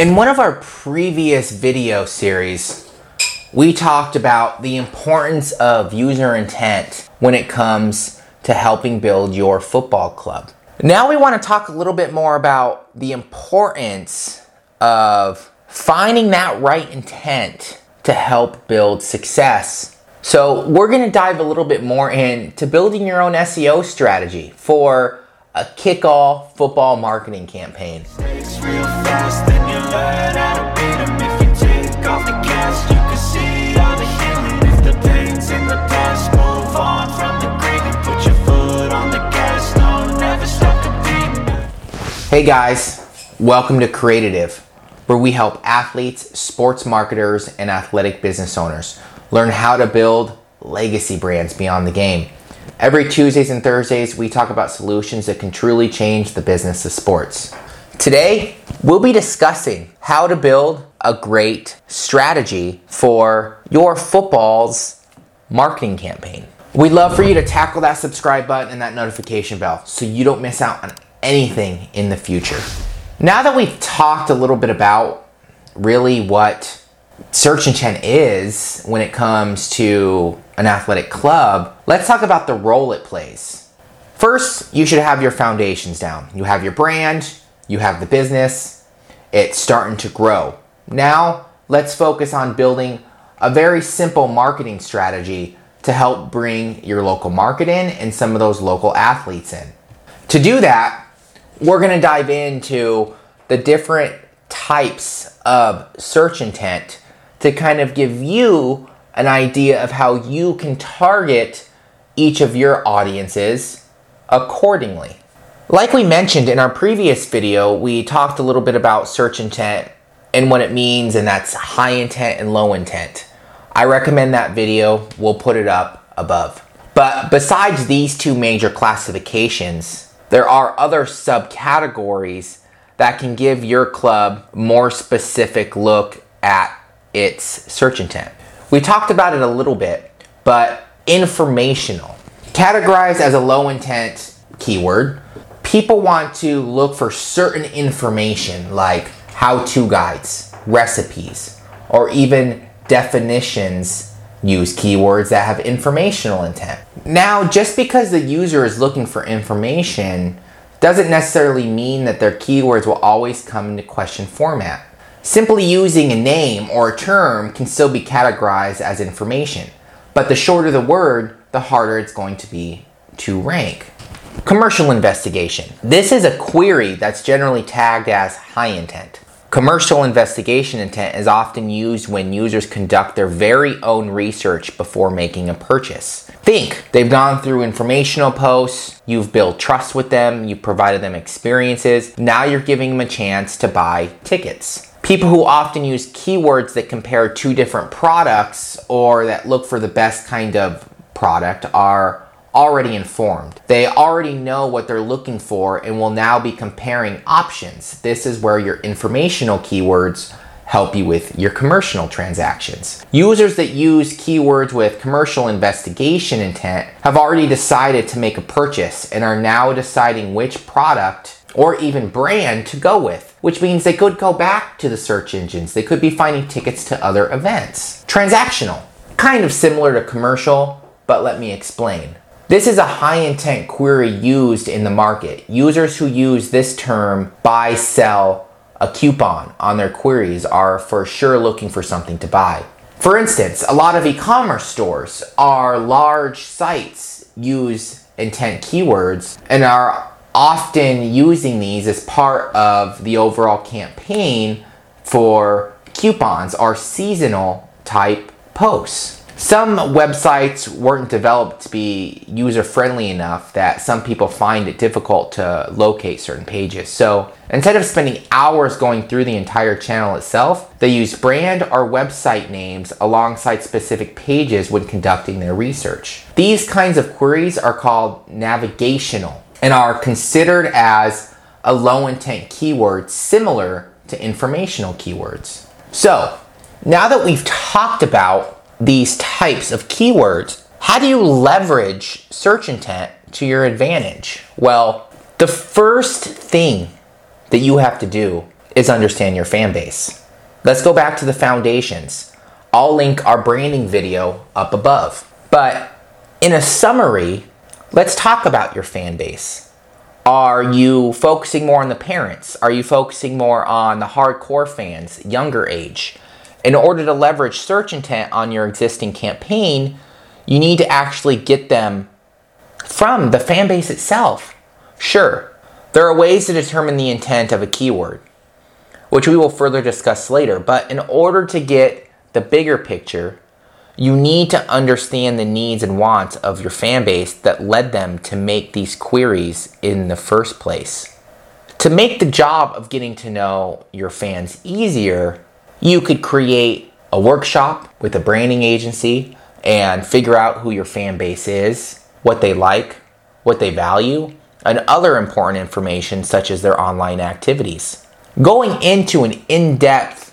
In one of our previous video series, we talked about the importance of user intent when it comes to helping build your football club. Now we want to talk a little bit more about the importance of finding that right intent to help build success. So, we're going to dive a little bit more into building your own SEO strategy for a kick-off football marketing campaign. Hey guys, welcome to Creative, where we help athletes, sports marketers, and athletic business owners learn how to build legacy brands beyond the game. Every Tuesdays and Thursdays, we talk about solutions that can truly change the business of sports. Today, we'll be discussing how to build a great strategy for your football's marketing campaign. We'd love for you to tackle that subscribe button and that notification bell so you don't miss out on anything in the future. Now that we've talked a little bit about really what search intent is when it comes to an athletic club, let's talk about the role it plays. First, you should have your foundations down. You have your brand, you have the business, it's starting to grow. Now, let's focus on building a very simple marketing strategy to help bring your local market in and some of those local athletes in. To do that, we're going to dive into the different types of search intent to kind of give you an idea of how you can target each of your audiences accordingly. Like we mentioned in our previous video, we talked a little bit about search intent and what it means, and that's high intent and low intent. I recommend that video, we'll put it up above. But besides these two major classifications, there are other subcategories that can give your club more specific look at its search intent. We talked about it a little bit, but informational. Categorized as a low intent keyword, people want to look for certain information like how to guides, recipes, or even definitions use keywords that have informational intent. Now, just because the user is looking for information doesn't necessarily mean that their keywords will always come into question format. Simply using a name or a term can still be categorized as information, but the shorter the word, the harder it's going to be to rank. Commercial investigation. This is a query that's generally tagged as high intent. Commercial investigation intent is often used when users conduct their very own research before making a purchase. Think they've gone through informational posts, you've built trust with them, you've provided them experiences, now you're giving them a chance to buy tickets. People who often use keywords that compare two different products or that look for the best kind of product are already informed. They already know what they're looking for and will now be comparing options. This is where your informational keywords help you with your commercial transactions. Users that use keywords with commercial investigation intent have already decided to make a purchase and are now deciding which product or even brand to go with, which means they could go back to the search engines. They could be finding tickets to other events. Transactional, kind of similar to commercial, but let me explain. This is a high intent query used in the market. Users who use this term buy, sell a coupon on their queries are for sure looking for something to buy. For instance, a lot of e commerce stores are large sites use intent keywords and are often using these as part of the overall campaign for coupons or seasonal type posts. Some websites weren't developed to be user friendly enough that some people find it difficult to locate certain pages. So instead of spending hours going through the entire channel itself, they use brand or website names alongside specific pages when conducting their research. These kinds of queries are called navigational and are considered as a low intent keyword similar to informational keywords. So now that we've talked about these types of keywords, how do you leverage search intent to your advantage? Well, the first thing that you have to do is understand your fan base. Let's go back to the foundations. I'll link our branding video up above. But in a summary, let's talk about your fan base. Are you focusing more on the parents? Are you focusing more on the hardcore fans, younger age? In order to leverage search intent on your existing campaign, you need to actually get them from the fan base itself. Sure, there are ways to determine the intent of a keyword, which we will further discuss later, but in order to get the bigger picture, you need to understand the needs and wants of your fan base that led them to make these queries in the first place. To make the job of getting to know your fans easier, you could create a workshop with a branding agency and figure out who your fan base is, what they like, what they value, and other important information such as their online activities. Going into an in depth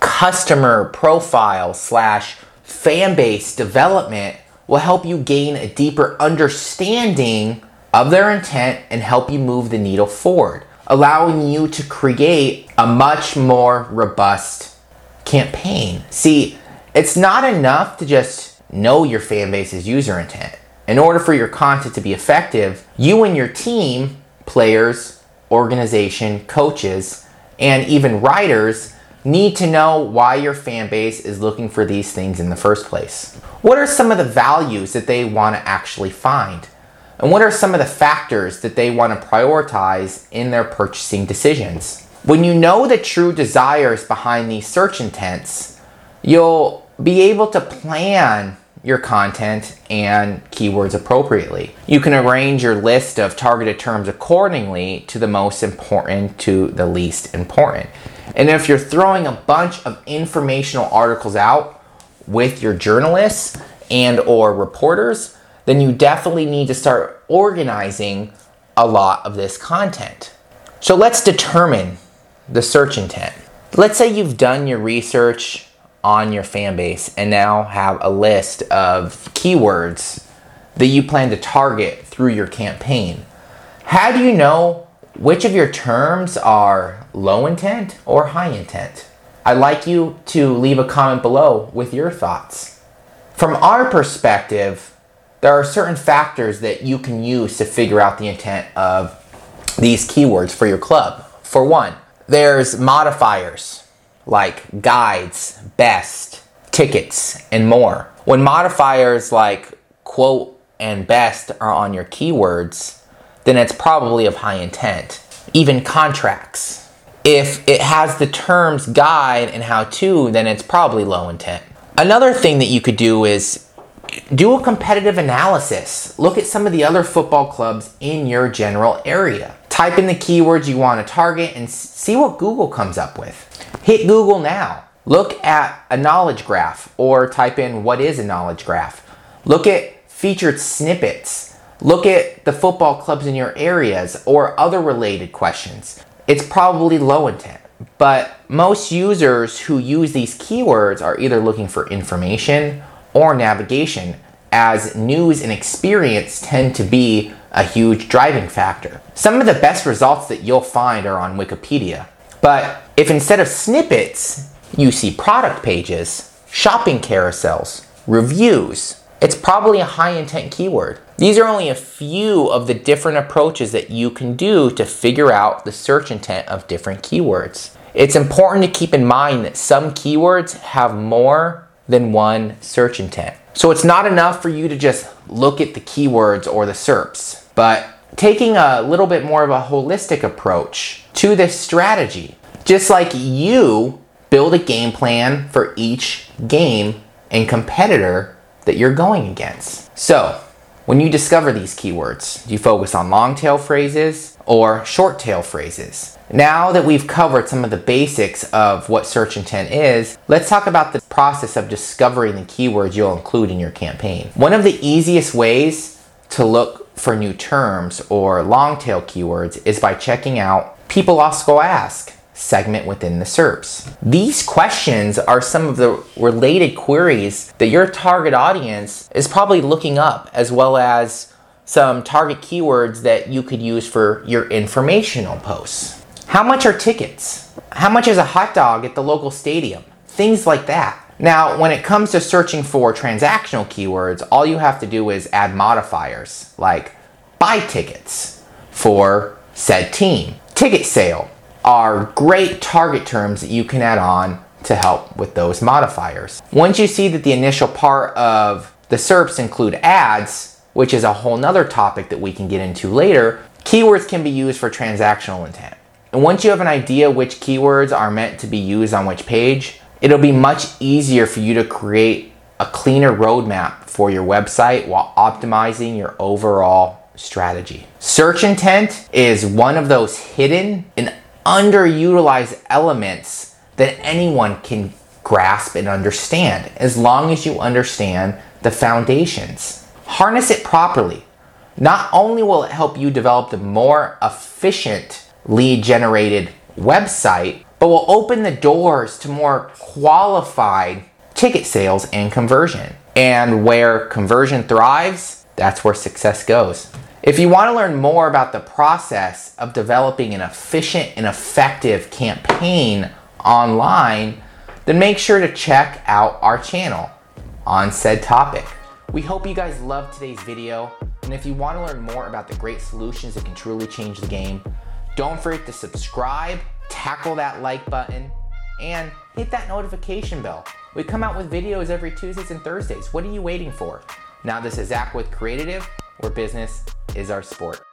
customer profile slash fan base development will help you gain a deeper understanding of their intent and help you move the needle forward, allowing you to create a much more robust campaign. See, it's not enough to just know your fan base's user intent. In order for your content to be effective, you and your team, players, organization, coaches, and even writers need to know why your fan base is looking for these things in the first place. What are some of the values that they want to actually find? And what are some of the factors that they want to prioritize in their purchasing decisions? When you know the true desires behind these search intents, you'll be able to plan your content and keywords appropriately. You can arrange your list of targeted terms accordingly to the most important to the least important. And if you're throwing a bunch of informational articles out with your journalists and or reporters, then you definitely need to start organizing a lot of this content. So let's determine the search intent. Let's say you've done your research on your fan base and now have a list of keywords that you plan to target through your campaign. How do you know which of your terms are low intent or high intent? I'd like you to leave a comment below with your thoughts. From our perspective, there are certain factors that you can use to figure out the intent of these keywords for your club. For one, there's modifiers like guides, best, tickets, and more. When modifiers like quote and best are on your keywords, then it's probably of high intent. Even contracts. If it has the terms guide and how to, then it's probably low intent. Another thing that you could do is do a competitive analysis. Look at some of the other football clubs in your general area. Type in the keywords you want to target and see what Google comes up with. Hit Google now. Look at a knowledge graph or type in what is a knowledge graph. Look at featured snippets. Look at the football clubs in your areas or other related questions. It's probably low intent, but most users who use these keywords are either looking for information or navigation, as news and experience tend to be a huge driving factor. Some of the best results that you'll find are on Wikipedia. But if instead of snippets, you see product pages, shopping carousels, reviews, it's probably a high intent keyword. These are only a few of the different approaches that you can do to figure out the search intent of different keywords. It's important to keep in mind that some keywords have more than one search intent. So it's not enough for you to just look at the keywords or the SERPs, but taking a little bit more of a holistic approach to this strategy. Just like you build a game plan for each game and competitor that you're going against. So, when you discover these keywords, do you focus on long tail phrases or short tail phrases? Now that we've covered some of the basics of what search intent is, let's talk about the process of discovering the keywords you'll include in your campaign. One of the easiest ways to look for new terms or long tail keywords is by checking out People Also Ask segment within the SERPs. These questions are some of the related queries that your target audience is probably looking up, as well as some target keywords that you could use for your informational posts. How much are tickets? How much is a hot dog at the local stadium? Things like that. Now, when it comes to searching for transactional keywords, all you have to do is add modifiers like buy tickets for said team. Ticket sale are great target terms that you can add on to help with those modifiers. Once you see that the initial part of the SERPs include ads, which is a whole nother topic that we can get into later, keywords can be used for transactional intent. And once you have an idea which keywords are meant to be used on which page, it'll be much easier for you to create a cleaner roadmap for your website while optimizing your overall strategy. Search intent is one of those hidden and underutilized elements that anyone can grasp and understand as long as you understand the foundations. Harness it properly. Not only will it help you develop the more efficient lead generated website, but will open the doors to more qualified ticket sales and conversion. And where conversion thrives, that's where success goes. If you want to learn more about the process of developing an efficient and effective campaign online, then make sure to check out our channel on said topic. We hope you guys loved today's video, and if you want to learn more about the great solutions that can truly change the game, don't forget to subscribe, tackle that like button, and hit that notification bell. We come out with videos every Tuesdays and Thursdays. What are you waiting for? Now, this is Zach with Creative, where business is our sport.